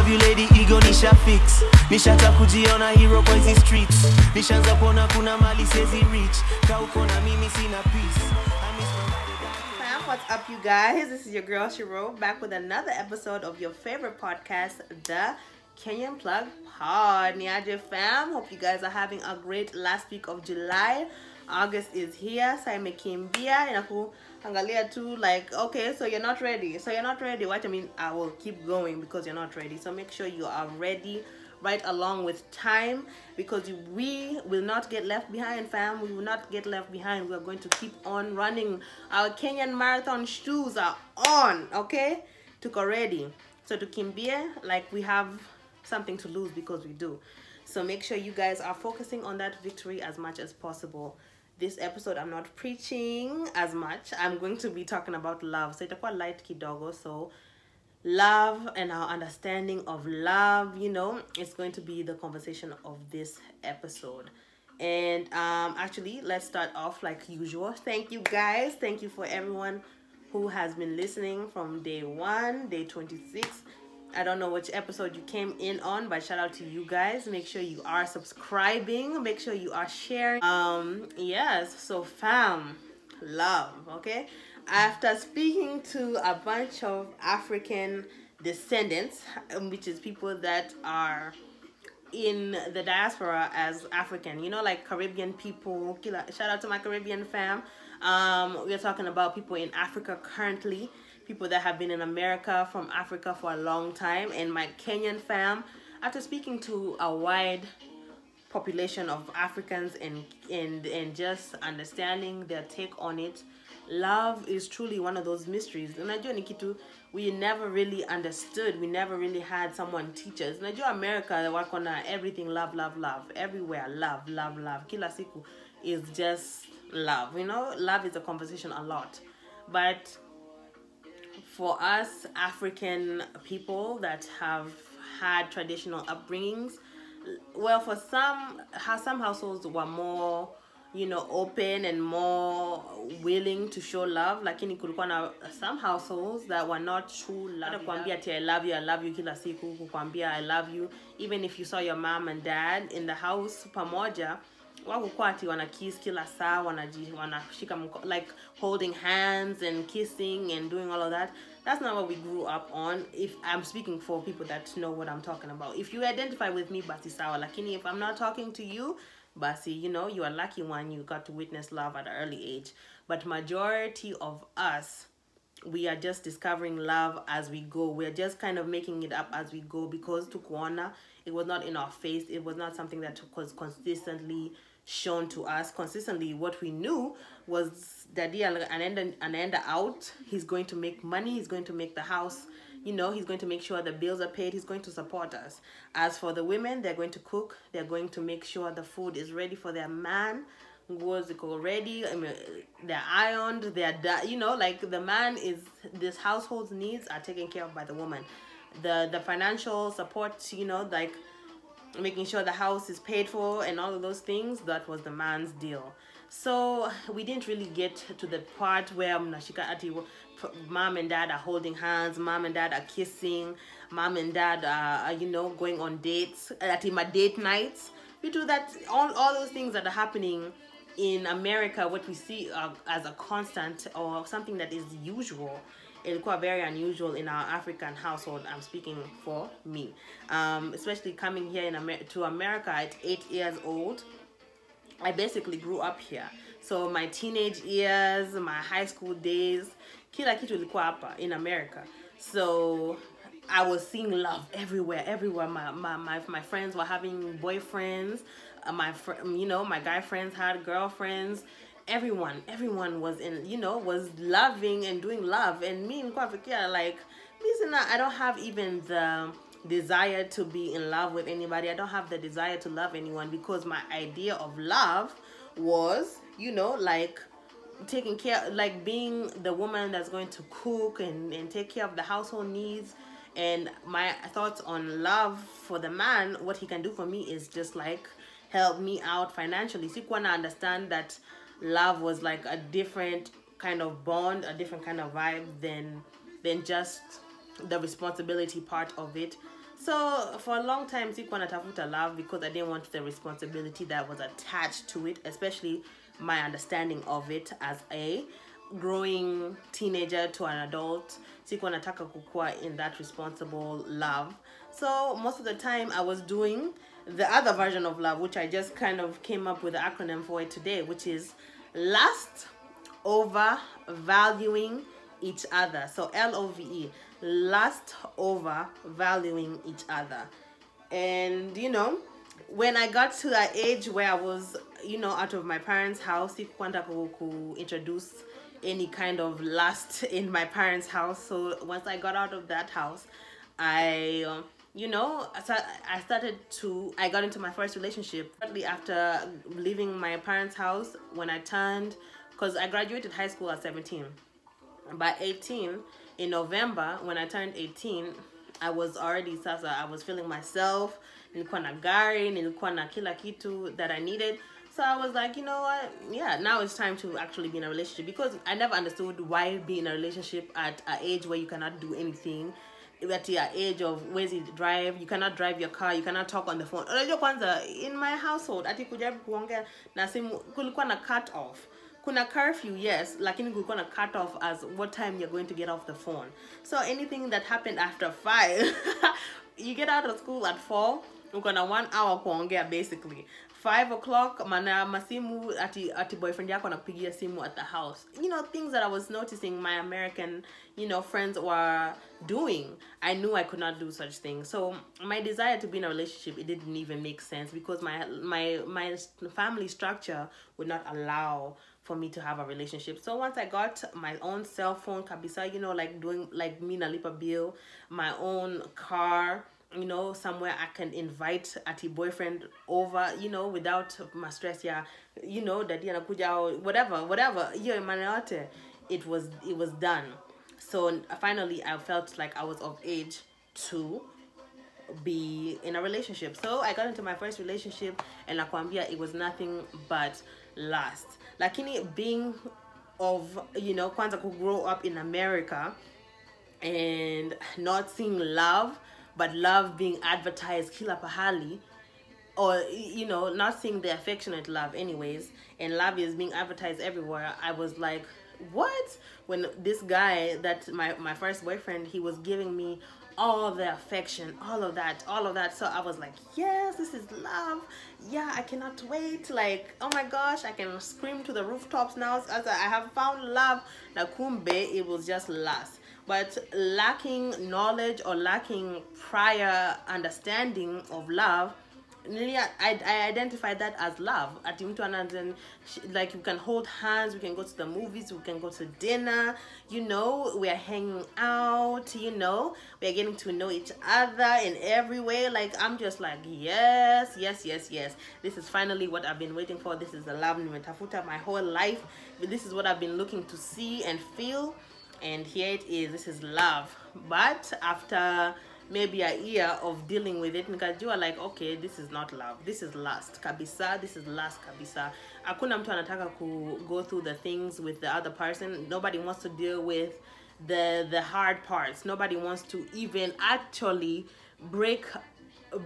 love you lady ego kujiona hero streets nishaanza kuona kuna mali reach ka uko na mimi sina peace what's up, you guys? This is your girl Shiro back with another episode of your favorite podcast, the Kenyan Plug Pod. Niaje fam, hope you guys are having a great last week of July. August is here, so imekimbia inakuangalia tu like okay, so you're not ready. So you're not ready. What I mean, I will keep going because you're not ready. So make sure you are ready right along with time because we will not get left behind fam we will not get left behind we are going to keep on running our kenyan marathon shoes are on okay To tuko ready so to kimbia like we have something to lose because we do so make sure you guys are focusing on that victory as much as possible this episode i'm not preaching as much. I'm going to be talking about love. So it's itakuwa light kidogo. So love and our understanding of love you know it's going to be the conversation of this episode. And um actually let's start off like usual. Thank you guys. Thank you for everyone who has been listening from day one day 26 i don't know which episode you came in on but shout out to you guys. Make sure you are subscribing. Make sure you are sharing. Um yes so fam love okay? After speaking to a bunch of african descendants um, which is people that are in the diaspora as african you know like caribbean people shout out to my caribbean fam. Um we're talking about people in africa currently people that have been in america from africa for a long time and my kenyan fam after speaking to a wide population of Africans and and and just understanding their take on it. Love is truly one of those mysteries. Unajua ni we never really understood. We never really had someone teach us. Unajua America wako na everything love love love everywhere love love love. Kila siku is just love. You know, love is a conversation a lot. But for us African people that have had traditional upbringings, well, for some, how some households were more, you know, open and more willing to show love. Lakini kulikuwa na some households that were not true love. Kukwambia ati I love you, I love you kila siku. Kukwambia I love you, even if you saw your mom and dad in the house pamoja wakukuwa ati wana kiss kila saa wanashika mko- like holding hands and kissing and doing all of that that's not what we grew up on. If i'm speaking for people that know what i'm talking about. If you identify with me basi sawa. Lakini if i'm not talking to you basi you know you are lucky one. You got to witness love at an early age. But majority of us we are just discovering love as we go. We're just kind of making it up as we go because to Kuona, it was not in our face. It was not something that was consistently shown to us. Consistently, what we knew was that yeah, anaenda anaenda out. He's going to make money. He's going to make the house. You know, he's going to make sure the bills are paid. He's going to support us. As for the women, they're going to cook. They're going to make sure the food is ready for their man was ziko ready I mean, they're ironed they're you know like the man is this household's needs are taken care of by the woman the the financial support you know like making sure the house is paid for and all of those things that was the man's deal. So we didn't really get to the part where mnashika ati mom and dad are holding hands mom and dad are kissing mom and dad are, you know going on dates at my date nights. We do that all, all those things that are happening in america what we see uh, as a constant or something that is usual ilikuwa very unusual in our african household i'm speaking for me um, especially coming here in Amer- to america at eight years old I basically grew up here. So my teenage years, my high school days, kila kitu ilikuwa hapa in America. So I was seeing love everywhere, everywhere. My my my, my friends were having boyfriends. Uh, my fr- you know, my guy friends had girlfriends. Everyone, everyone was in, you know, was loving and doing love. And me in Kwafikia, like, listen, I don't have even the desire to be in love with anybody. I don't have the desire to love anyone because my idea of love was, you know, like taking care like being the woman that's going to cook and, and take care of the household needs and my thoughts on love for the man what he can do for me is just like help me out financially sikuwa na understand that love was like a different kind of bond a different kind of vibe than than just the responsibility part of it. So for a long time sikuwa natafuta love because i didn't want the responsibility that was attached to it especially my understanding of it as a growing teenager to an adult sikuwa nataka kukua in that responsible love. So most of the time i was doing the other version of love which i just kind of came up with the acronym for it today which is lust over valuing each other. So l-o-v-e lust over valuing each other. And you know when i got to that age where i was you know out of my parents house sikukwenda ku, ku introduce any kind of lust in my parents house. So once i got out of that house i um, you know I started to i got into my first relationship shortly after leaving my parents house when i turned because i graduated high school at 17 by 18 in november when i turned 18 i was already sasa i was feeling myself nilikuwa na gari nilikuwa na kila kitu that i needed so i was like you know what? Yeah now it's time to actually be in a relationship because i never understood why be in a relationship at an age where you cannot do anything at your age of where's it drive? You cannot drive your car you cannot talk on the phone. Unajua kwanza in my household ati kujaribu kuongea na simu cut off. Kuna curfew yes lakini kulikuwa na cut off as what time you're going to get off the phone. So anything that happened after five you get out of school at four uko na one hour kuongea basically five o'clock mana masimu ati ati boyfriend yako anakupigia simu at the house you know things that i was noticing my american you know friends were doing i knew i could not do such things so my desire to be in a relationship it didn't even make sense because my my my family structure would not allow for me to have a relationship. So once I got my own cell phone, kabisa, you know, like doing like me nalipa bill, my own car, you know, somewhere I can invite ati boyfriend over, you know, without my stress, yeah, you know, that anakuja whatever, whatever, maana yote, it was it was done. So finally, I felt like I was of age to be in a relationship. So I got into my first relationship and la nakwambia it was nothing but lust. Lakini being of, you know, kwanza ku grow up in America and not seeing love, but love being advertised kila pahali or you know not seeing the affectionate love anyways and love is being advertised everywhere. I was like what? When this guy that my my first boyfriend he was giving me all the affection all of that all of that. So i was like yes this is love. Yeah i cannot wait. Like oh my gosh i can scream to the rooftops now as i have found love. Na kumbe it was just lust but lacking knowledge or lacking prior understanding of love Really, I, I identified that as love. Ati mtu anaanza- like you can hold hands, we can go to the movies, we can go to dinner, you know, we are hanging out, you know, we are getting to know each other in every way. Like I'm just like, yes, yes, yes, yes. This is finally what I've been waiting for. This is the love my whole life. This is what I've been looking to see and feel. And here it is. This is love. But after maybe a year of dealing with it because you are like okay this is not love. This is lust kabisa. This is lust kabisa. Hakuna mtu anataka ku go through the things with the other person. Nobody wants to deal with the the hard parts. Nobody wants to even actually break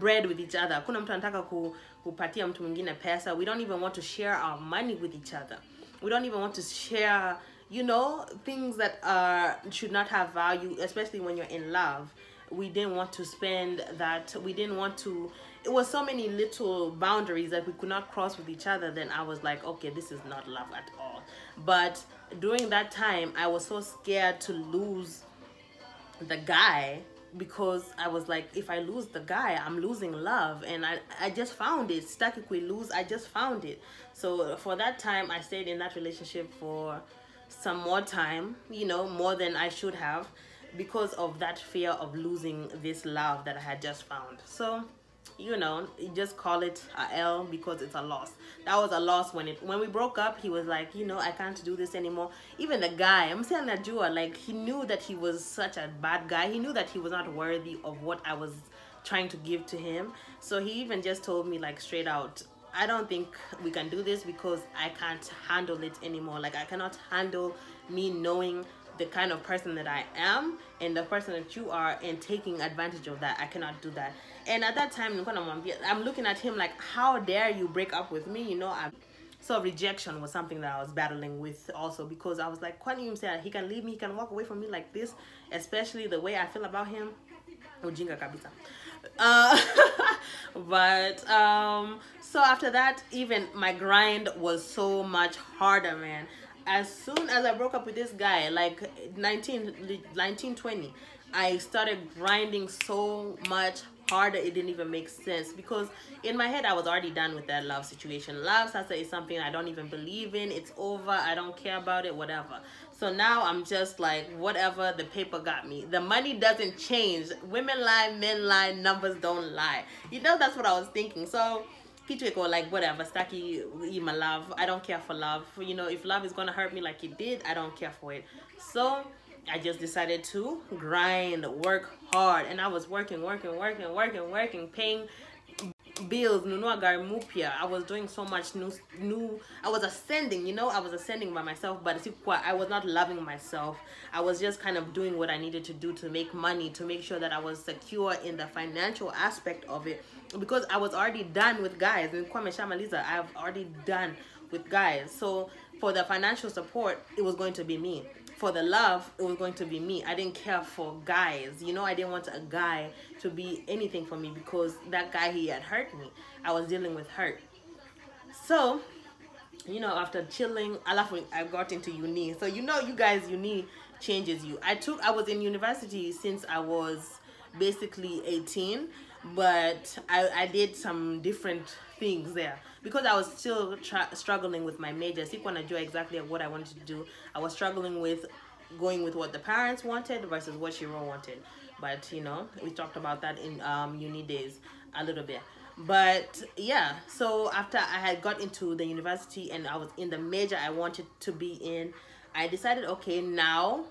bread with each other. Hakuna mtu anataka ku, kupatia mtu mwingine pesa. We don't even want to share our money with each other. We don't even want to share you know things that are should not have value especially when you're in love we didn't want to spend that we didn't want to it was so many little boundaries that we could not cross with each other then i was like okay this is not love at all but during that time i was so scared to lose the guy because I was like, if I lose the guy, I'm losing love, and I I just found it. Stuck if we lose, I just found it. So for that time, I stayed in that relationship for some more time, you know, more than I should have, because of that fear of losing this love that I had just found. So you know, you just call it a L because it's a loss. That was a loss when it when we broke up. He was like, you know, I can't do this anymore. Even the guy, I'm saying Najua, like he knew that he was such a bad guy. He knew that he was not worthy of what I was trying to give to him. So he even just told me like straight out, I don't think we can do this because I can't handle it anymore. Like I cannot handle me knowing the kind of person that I am and the person that you are and taking advantage of that. I cannot do that. And at that time, I'm looking at him like, how dare you break up with me? You know, I'm so rejection was something that I was battling with also because I was like, kwani msee he can leave me, he can walk away from me like this, especially the way I feel about him. Ujinga. Uh, but um, so after that, even my grind was so much harder, man. As soon as I broke up with this guy, like 19, 19 20, I started grinding so much harder it didn't even make sense because in my head I was already done with that love situation. Love Sasa is something I don't even believe in. It's over. I don't care about it, whatever. So now I'm just like whatever the paper got me. The money doesn't change. Women lie, men lie, numbers don't lie. You know that's what I was thinking. So kitu iko like whatever staki my love i don't care for love you know if love is gonna hurt me like it did i don't care for it so i just decided to grind work hard and i was working working working working working paying bills nunua gari mupya. I was doing so much new new i was ascending you know? I was ascending by myself but i was not loving myself. I was just kind of doing what i needed to do to make money to make sure that i was secure in the financial aspect of it. Because i was already done with guys. In Nilikuwa nimeshamaliza, i've already done with guys. So for the financial support it was going to be me for the love it was going to be me. I didn't care for guys. You know i didn't want a guy to be anything for me because that guy he had hurt me. I was dealing with hurt. So you know after chilling i left i got into uni. So you know you guys uni changes you. I took i was in university since i was basically 18 but i i did some different things there. Because i was still struggling with my major sikuwa najua exactly what i wanted to do. I was struggling with going with what the parents wanted versus what Shiro wanted. But you know we talked about that in um uni days a little bit. But yeah so after i had got into the university and i was in the major i wanted to be in i decided okay now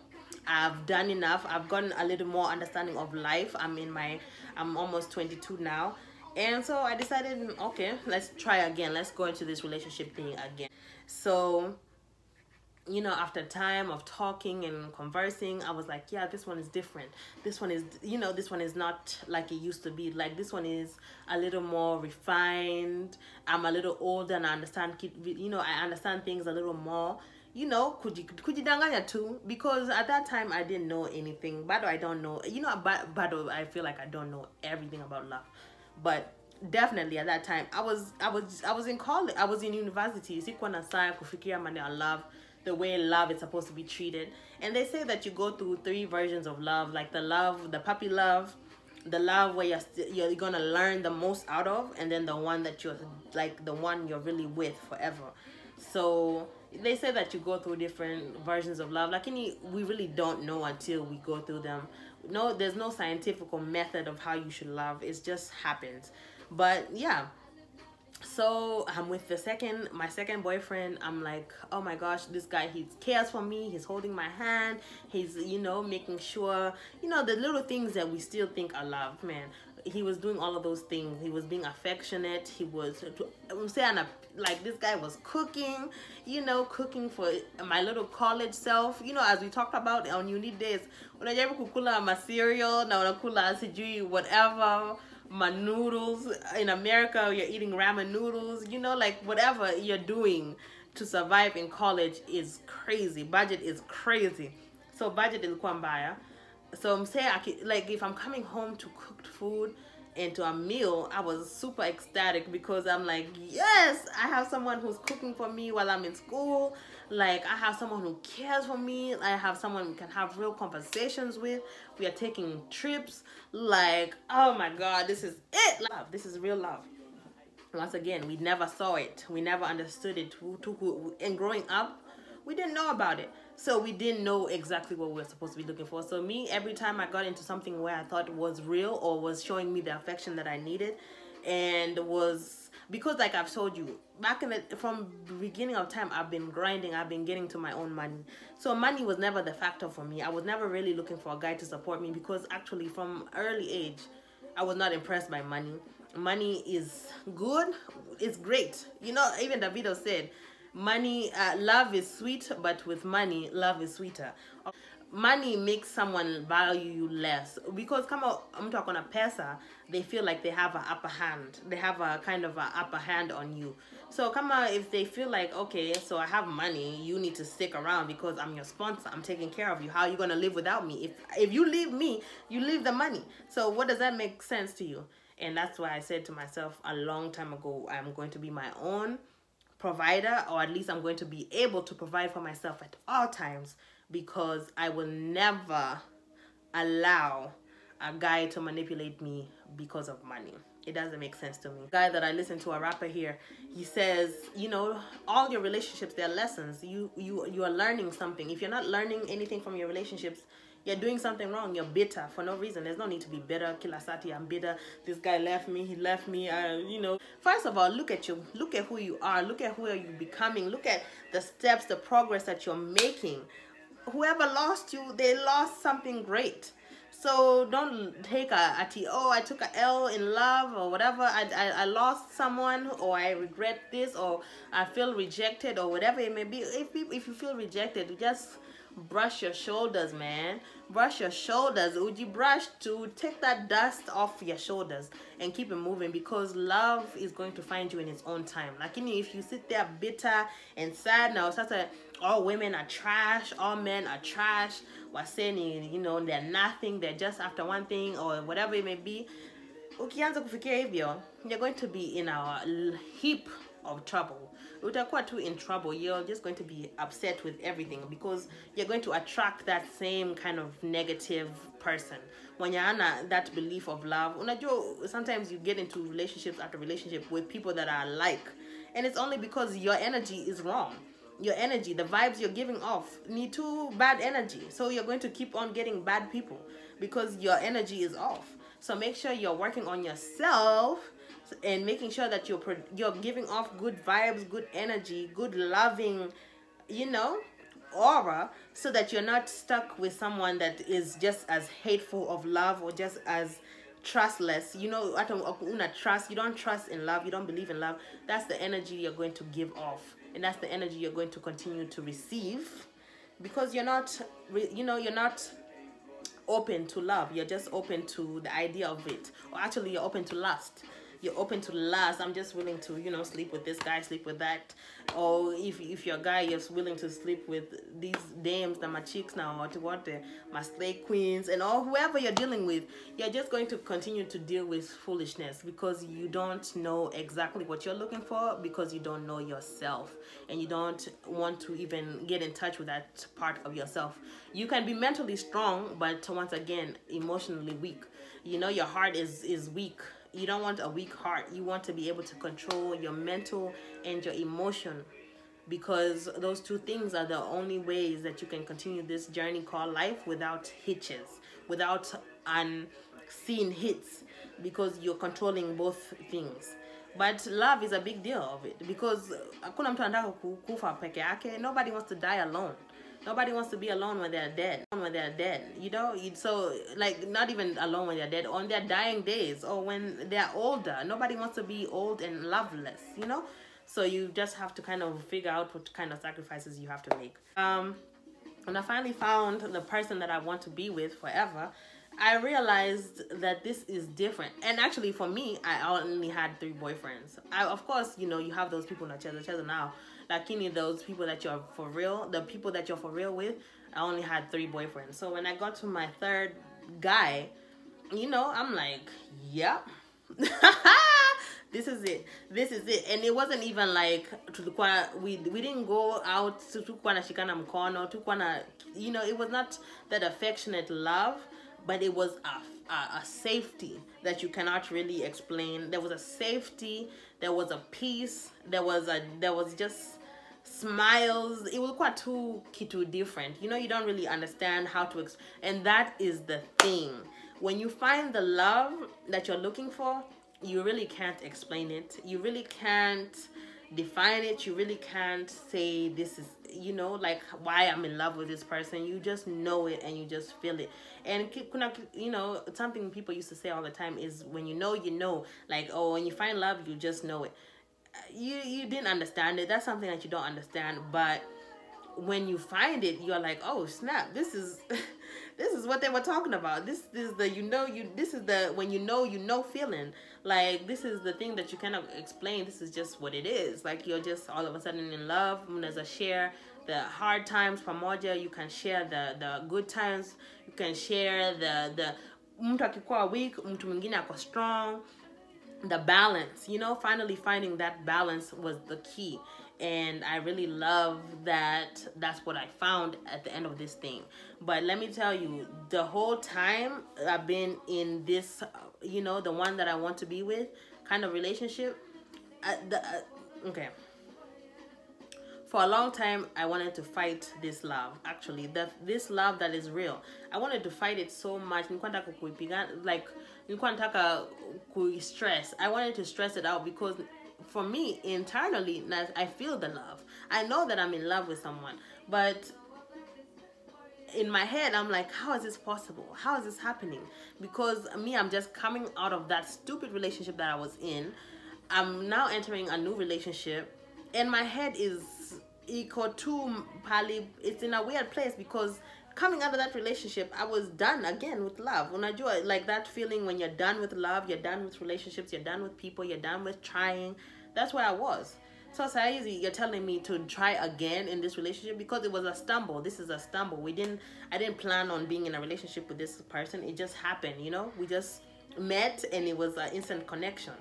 i've done enough. I've gotten a little more understanding of life. I'm in my i'm almost 22 now and so i decided okay let's try again. Let's go into this relationship thing again. So you know after time of talking and conversing i was like yeah this one is different. This one is you know this one is not like it used to be. Like this one is a little more refined. I'm a little older and i understand you know i understand things a little more. You know kuji- kujidanganya too? Because at that time i didn't know anything. But i don't know you know but but i feel like i don't know everything about love but definitely at that time i was i was i was in college i was in university. Sikuwa na saa ya kufikiria love the way love is supposed to be treated. And they say that you go through three versions of love like the love the puppy love the love where you're st- you're gonna learn the most out of and then the one that you're like the one you're really with forever. So they say that you go through different versions of love. Like any we really don't know until we go through them no there's no scientific or method of how you should love. It just happens. But yeah. So I'm with the second my second boyfriend. I'm like oh my gosh this guy he cares for me. He's holding my hand. He's you know making sure you know the little things that we still think are love man he was doing all of those things he was being affectionate he was I'm saying like this guy was cooking you know cooking for my little college self you know as we talked about on uni days unajaribu kukula ma cereal na unakula sijui whatever my noodles in America, you're eating ramen noodles, you know, like whatever you're doing to survive in college is crazy. Budget is crazy. So budget is ilikuwa mbaya. So I'm saying, like, if I'm coming home to cooked food and to a meal, I was super ecstatic because I'm like, yes, I have someone who's cooking for me while I'm in school. Like, I have someone who cares for me. I have someone we can have real conversations with. We are taking trips. Like, oh my God, this is it. Love. This is real love. Once again, we never saw it. We never understood it. And growing up, we didn't know about it. So we didn't know exactly what we were supposed to be looking for. So me, every time I got into something where I thought was real or was showing me the affection that I needed and was because like I've told you, back in the from the beginning of time I've been grinding, I've been getting to my own money. So money was never the factor for me. I was never really looking for a guy to support me because actually from early age I was not impressed by money. Money is good, it's great. You know, even Davido said money uh, love is sweet but with money love is sweeter. Money makes someone value you less. Because come on i'm talking a pesa they feel like they have an upper hand. They have a kind of a upper hand on you. So come on if they feel like okay so i have money you need to stick around because i'm your sponsor. I'm taking care of you. How are you going to live without me? If if you leave me you leave the money. So what does that make sense to you? And that's why i said to myself a long time ago i'm going to be my own provider or at least i'm going to be able to provide for myself at all times because I will never allow a guy to manipulate me because of money. It doesn't make sense to me. Guy that I listen to, a rapper here, he says, you know, all your relationships, they're lessons. You you you are learning something. If you're not learning anything from your relationships, you're doing something wrong. You're bitter for no reason. There's no need to be bitter. Kilasati, I'm bitter. This guy left me. He left me. Uh, you know. First of all, look at you. Look at who you are. Look at who are you becoming. Look at the steps, the progress that you're making whoever lost you, they lost something great. So don't take a, a t oh I took a L in love or whatever I, I, I lost someone or I regret this or I feel rejected or whatever it may be if if you feel rejected just brush your shoulders man. Brush your shoulders. Uji brush to take that dust off your shoulders and keep it moving? Because love is going to find you in its own time. Like if you sit there bitter and sad now such a all women are trash all men are trash. We're saying you know they're nothing. They're just after one thing or whatever it may be. You're going to be in a heap of trouble utakuwa too in trouble you're just going to be upset with everything because you're going to attract that same kind of negative person. When you're ana that belief of love unajua sometimes you get into relationships after relationship with people that are alike and it's only because your energy is wrong. Your energy the vibes you're giving off need too bad energy. So you're going to keep on getting bad people because your energy is off. So make sure you're working on yourself and making sure that you're you're giving off good vibes, good energy, good loving, you know, aura so that you're not stuck with someone that is just as hateful of love or just as trustless. You know una trust you don't trust in love you don't believe in love. That's the energy you're going to give off and that's the energy you're going to continue to receive because you're not you know you're not open to love. You're just open to the idea of it. Or actually you're open to lust you're open to last i'm just willing to you know sleep with this guy sleep with that. Or if, if you're a guy you're willing to sleep with these dames that my chicks now or to what the my slay queens and all whoever you're dealing with you're just going to continue to deal with foolishness because you don't know exactly what you're looking for because you don't know yourself. And you don't want to even get in touch with that part of yourself. You can be mentally strong but once again emotionally weak. You know your heart is is weak you don't want a weak heart. You want to be able to control your mental and your emotion because those two things are the only ways that you can continue this journey called life without hitches without unseen hits because you're controlling both things. But love is a big deal of it because kufa nobody wants to die alone. Nobody wants to be alone when they're dead. When they're dead, you know. So like not even alone when they're dead, on their dying days, or when they're older. Nobody wants to be old and loveless, you know. So you just have to kind of figure out what kind of sacrifices you have to make. Um, when I finally found the person that I want to be with forever, I realized that this is different. And actually, for me, I only had three boyfriends. I, of course, you know, you have those people in the cheza now lakini those people that you're for real the people that you're for real with i only had three boyfriends. So when i got to my third guy you know i'm like yep. This is it. This is it. And it wasn't even like to the qua we we didn't go out tulikuwa nashikana mkono tulikuwa you know it was not that affectionate love but it was a, a, a safety that you cannot really explain. There was a safety there was a peace there was a there was just smiles. It was quite too kitu different. You know you don't really understand how to ex- and that is the thing. When you find the love that you're looking for you really can't explain it. You really can't define it. You really can't say this is you know like why i'm in love with this person. You just know it and you just feel it. And you know something people used to say all the time is when you know you know. Like oh when you find love you just know it you you didn't understand it. That's something that you don't understand but when you find it you're like oh snap this is this is what they were talking about. This, this is the you know you this is the when you know you know feeling. Like this is the thing that you cannot explain this is just what it is. Like you're just all of a sudden in love there's a share the hard times pamoja you can share the the good times. You can share the the mtu akikuwa weak mtu mwingine ako strong the balance you know finally finding that balance was the key. And i really love that that's what i found at the end of this thing. But let me tell you the whole time i've been in this uh, you know the one that i want to be with kind of relationship uh, the, uh, okay. For a long time i wanted to fight this love actually. The, this love that is real. I wanted to fight it so much. Like nilikuwa nataka stress. I wanted to stress it out because for me internally i feel the love. I know that i'm in love with someone but in my head i'm like how is this possible? How is this happening? Because me i'm just coming out of that stupid relationship that i was in. I'm now entering a new relationship and my head is equal to pali it's in a weird place because coming out of that relationship i was done again with love unajua like that feeling when you're done with love you're done with relationships you're done with people you're done with trying that's where i was so Saizi, you're telling me to try again in this relationship because it was a stumble. This is a stumble. We didn't I didn't plan on being in a relationship with this person. It just happened, you know? We just met and it was an instant connection.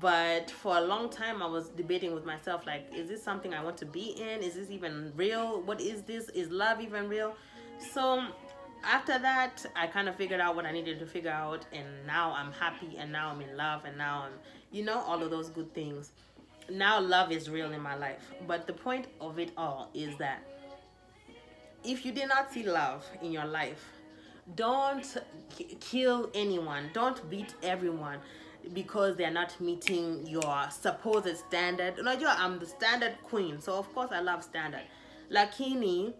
But for a long time I was debating with myself like is this something I want to be in? Is this even real? What is this? Is love even real? So after that I kind of figured out what I needed to figure out and now I'm happy and now I'm in love and now I'm you know all of those good things now love is real in my life. But the point of it all is that if you did not see love in your life, don't kill anyone, don't beat everyone because they're not meeting your supposed standard. Unajua, I'm the standard queen, so of course I love standard. Lakini,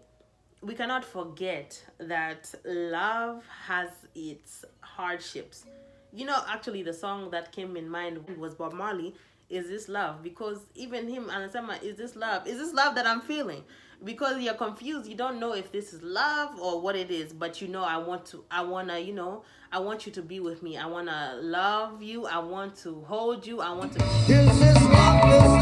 we cannot forget that love has its hardships. You know, actually, the song that came in mind was Bob Marley is this love? Because even him anasema is this love? Is this love that i'm feeling? Because you're confused. You don't know if this is love or what it is but you know i want to i want to you know i want you to be with me. I want to love you. I want to hold you. I want to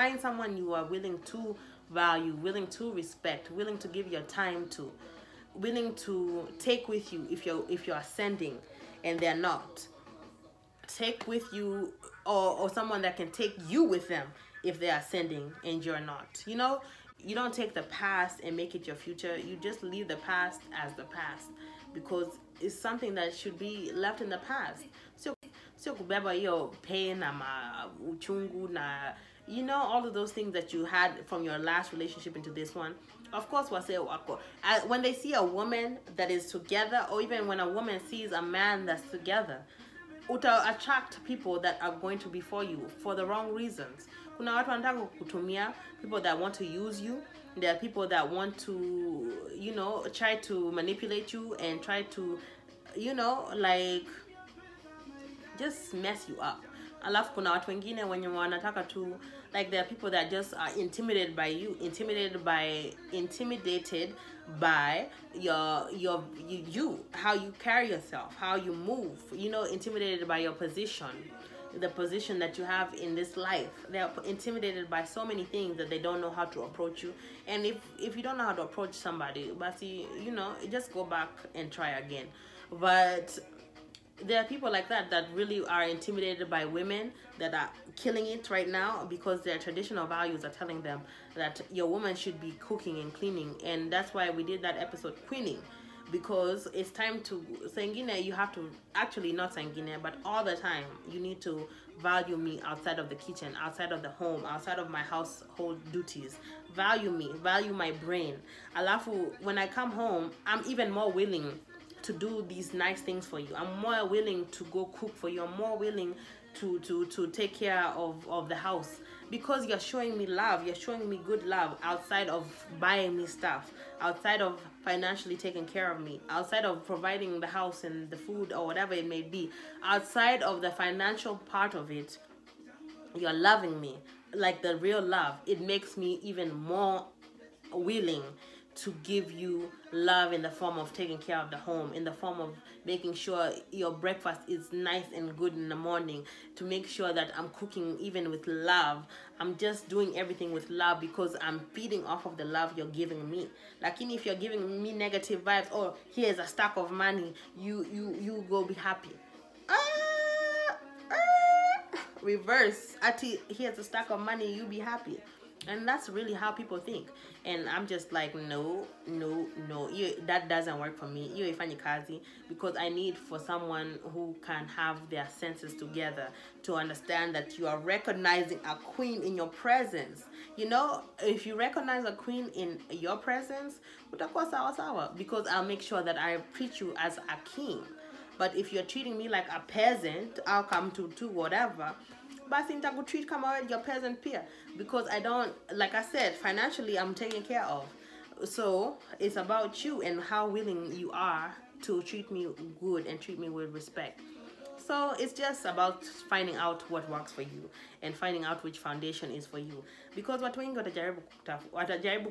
find someone you are willing to value, willing to respect, willing to give your time to, willing to take with you if you're if you're ascending and they're not. Take with you or, or someone that can take you with them if they're ascending and you're not. You know, you don't take the past and make it your future. You just leave the past as the past because it's something that should be left in the past. So sio kubeba hiyo pain na ma, uchungu na you know all of those things that you had from your last relationship into this one? Of course wase wako when they see a woman that is together or even when a woman sees a man that's together uta attract people that are going to be for you for the wrong reasons. Kuna watu wanataka kutumia people that want to use you. There are people that want to you know try to manipulate you and try to you know like just mess you up. Alafu kuna watu wengine wenye wanataka tu like there are people that just are intimidated by you intimidated by intimidated by your your you, you how you carry yourself how you move you know intimidated by your position the position that you have in this life. They're intimidated by so many things that they don't know how to approach you. And if if you don't know how to approach somebody but you know just go back and try again. But there are people like that that really are intimidated by women that are killing it right now because their traditional values are telling them that your woman should be cooking and cleaning. And that's why we did that episode queening because it's time to sangine you have to actually not sangine but all the time you need to value me outside of the kitchen outside of the home outside of my household duties. Value me value my brain. Alafu when i come home i'm even more willing to do these nice things for you. I'm more willing to go cook for you. I'm more willing to to to take care of of the house because you're showing me love you're showing me good love outside of buying me stuff outside of financially taking care of me outside of providing the house and the food or whatever it may be outside of the financial part of it you're loving me like the real love it makes me even more willing to give you love in the form of taking care of the home in the form of making sure your breakfast is nice and good in the morning to make sure that i'm cooking even with love. I'm just doing everything with love because i'm feeding off of the love you're giving me. Like if you're giving me negative vibes or here's a stack of money you you you go be happy. Ah, ah. reverse. Ati here's a stack of money you be happy and that's really how people think. And i'm just like no no no. You, that doesn't work for me. You ifanyi kazi because i need for someone who can have their senses together to understand that you are recognizing a queen in your presence. You know if you recognize a queen in your presence utakuwa sawa sawa because i'll make sure that i treat you as a king. But if you're treating me like a peasant i'll come to to whatever basi nitakutreat kama wewe your peasant peer. Because i don't like i said financially i'm taken care of. So it's about you and how willing you are to treat me good and treat me with respect. So it's just about finding out what works for you and finding out which foundation is for you. Because watu wengi watajaribu watajaribu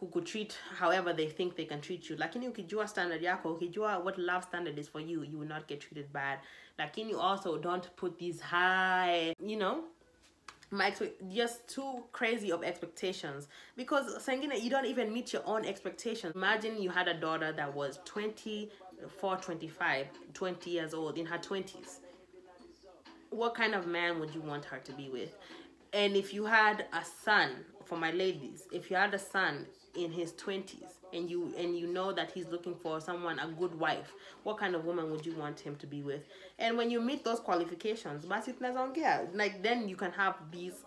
kukutreat however they think they can treat you. Lakini ukijua standard yako ukijua what love standard is for you you will not get treated bad. Lakini also don't put these high you know my just too crazy of expectations. Because sangina you don't even meet your own expectations. Imagine you had a daughter that was 24 25 20 years old in her 20s what kind of man would you want her to be with? And if you had a son for my ladies if you had a son in his 20s and you and you know that he's looking for someone a good wife what kind of woman would you want him to be with? And when you meet those qualifications like then you can have these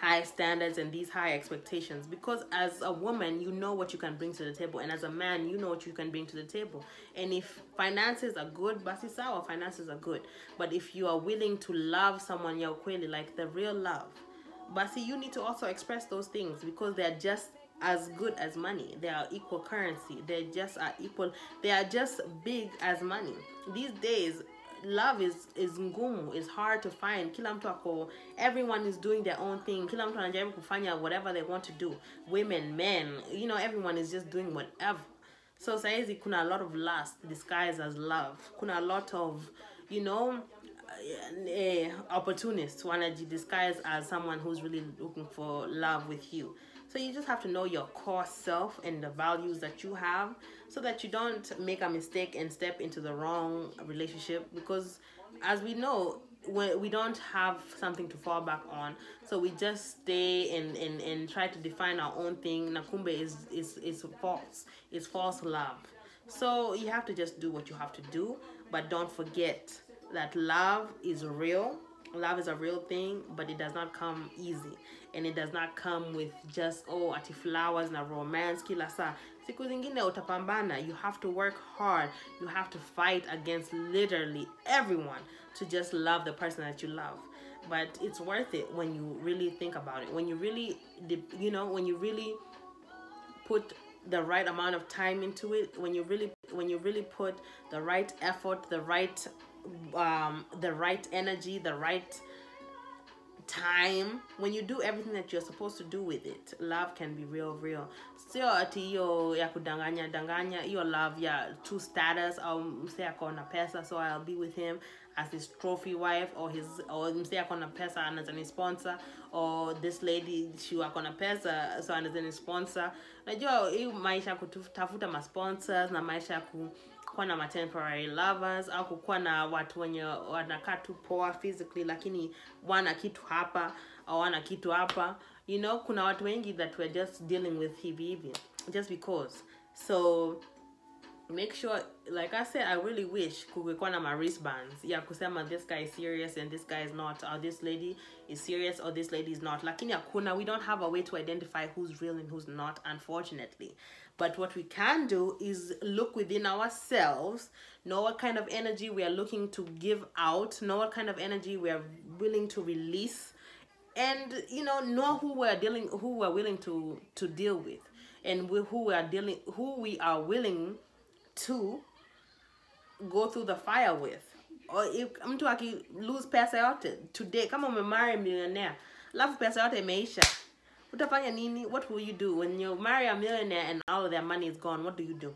high standards and these high expectations because as a woman you know what you can bring to the table and as a man you know what you can bring to the table. And if finances are good basi sawa finances are good. But if you are willing to love someone ukweli like the real love but see you need to also express those things because they're just as good as money. They are equal currency. They just are equal. They are just big as money. These days love is is ngumu. Is hard to find. Kila ako everyone is doing their own thing. Kila mtu anajaribu kufanya whatever they want to do. Women men you know everyone is just doing whatever. So saizi kuna a lot of lust disguised as love. Kuna a lot of you know uh, opportunists wanaji disguise as someone who's really looking for love with you so you just have to know your core self and the values that you have so that you don't make a mistake and step into the wrong relationship because as we know we, don't have something to fall back on. So we just stay and, and, and try to define our own thing. Nakumbe is, is, is false it's false love. So you have to just do what you have to do but don't forget that love is real love is a real thing but it does not come easy. And it does not come with just oh ati flowers na romance kila saa. Siku zingine utapambana you have to work hard. You have to fight against literally everyone to just love the person that you love. But it's worth it when you really think about it. When you really you know when you really put the right amount of time into it when you really when you really put the right effort the right um the right energy the right time when you do everything that you're supposed to do with it love can be real real. Sio ati hiyo ya kudanganya danganya hiyo love ya two status au mse ako pesa so i'll be with him as his trophy wife or his or mse ako na pesa anaweza ni sponsor or this lady she ako na pesa so anaweza ni sponsor. Najua hii maisha kutafuta masponsors na maisha ku kuwa na matemporary lovers au kukuwa na watu wenye wanakaa tu poa physically lakini wana kitu hapa au wana kitu hapa. You know kuna watu wengi that we're just dealing with hivi hivi just because. So make sure like i said i really wish kungekuwa na ma wristbands ya kusema this guy is serious and this guy is not or this lady is serious or this lady is not. Lakini hakuna we don't have a way to identify who's real and who's not unfortunately but what we can do is look within ourselves know what kind of energy we are looking to give out know what kind of energy we are willing to release and you know know who we're dealing who we're willing to to deal with and who we are dealing who we are willing to go through the fire with. Or if mtu aki lose pesa yote today kama umemari millionaire alafu pesa yote imeisha utafanya nini? What will you do? When you marry a millionaire and all of their money is gone what do you do?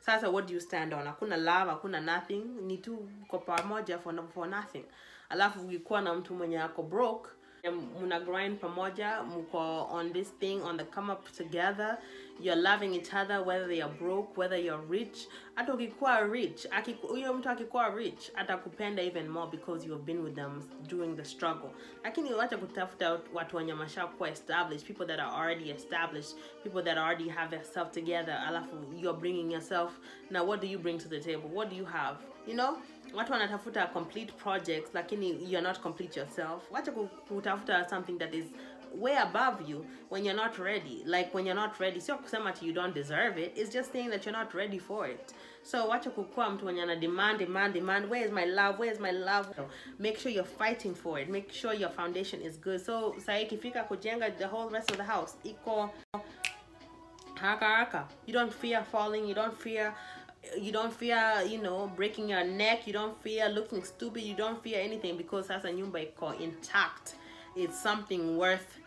Sasa what do you stand on? Hakuna love hakuna nothing. Ni tu kwa pamoja for, for nothing. Alafu ukikuwa na mtu mwenye ako broke muna grind pamoja mko on this thing on the come up together. You're loving each other whether they are broke whether you're rich. Hata ukikuwa rich huyo mtu akikuwa rich atakupenda even more because you have been with them during the struggle. Lakini wacha kutafuta watu wenye mashakuwa established people that are already established people that already have their self together. Alafu you're bringing yourself. Now what do you bring to the table? What do you have? You know watu wanatafuta complete projects lakini you're not complete yourself. Wacha ku- kutafuta something that is way above you when you're not ready. Like when you're not ready sio kusema ati you don't deserve it. It's just saying that you're not ready for it. So wacha kukua mtu mwenye ana demand demand demand. Where is my love? Where is my love? Make sure you're fighting for it. Make sure your foundation is good. So saa ikifika kujenga the whole rest of the house iko haraka haraka. You don't fear falling. You don't fear you don't fear you know breaking your neck. You don't fear looking stupid. You don't fear anything because sasa nyumba iko intact. It's something worth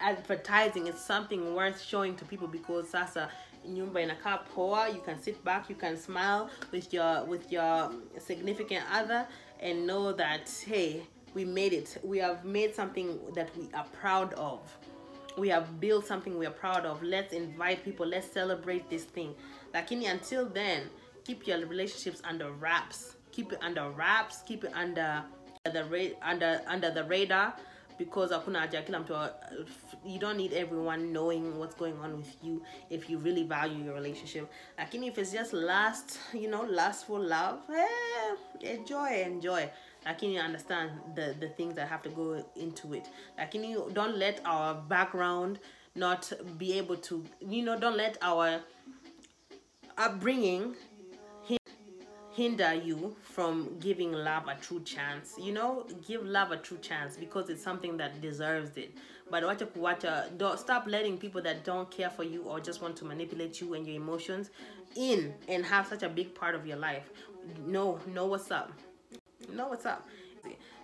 advertising. It's something worth showing to people because sasa nyumba inakaa poa you can sit back you can smile with your with your significant other and know that hey we made it. We have made something that we are proud of. We have built something we are proud of. Let's invite people. Let's celebrate this thing lakini until then keep your relationships under wraps. Keep it under wraps. Keep it under the under under the radar. Because hakuna haja mtu you don't need everyone knowing what's going on with you if you really value your relationship. Lakini if it's just last you know lustful love eh, enjoy enjoy. Lakini understand the the things that have to go into it. Lakini don't let our background not be able to you know don't let our upbringing hinder you from giving love a true chance you know? Give love a true chance because it's something that deserves it. But wacha kuwacha don't stop letting people that don't care for you or just want to manipulate you and your emotions in and have such a big part of your life. Know know what's up. Know what's up.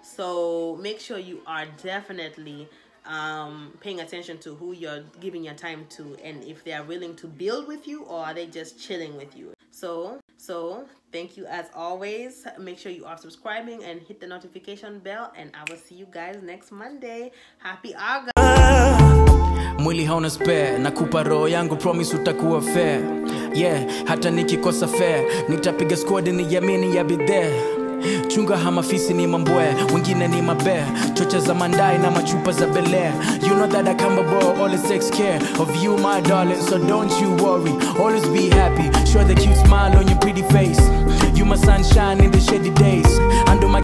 So make sure you are definitely um, paying attention to who you're giving your time to and if they are willing to build with you or are they just chilling with you. So so thank you as always. Make sure you are subscribing and hit the notification bell and i will see you guys next monday. Happy august. Mwili hauna spare. Nakupa roho yangu promise utakuwa fair. Yeah hata nikikosa fair. Nitapiga squad ni yamini ya bidhere chunga hamafisi ni mambwe wengine ni mabe. Chocha za mandai na machupa za bele. You know that I come abroad always takes care. Of you my darling so don't you worry. Always be happy. Show the cute smile on your pretty face. You my sunshine in the shady days.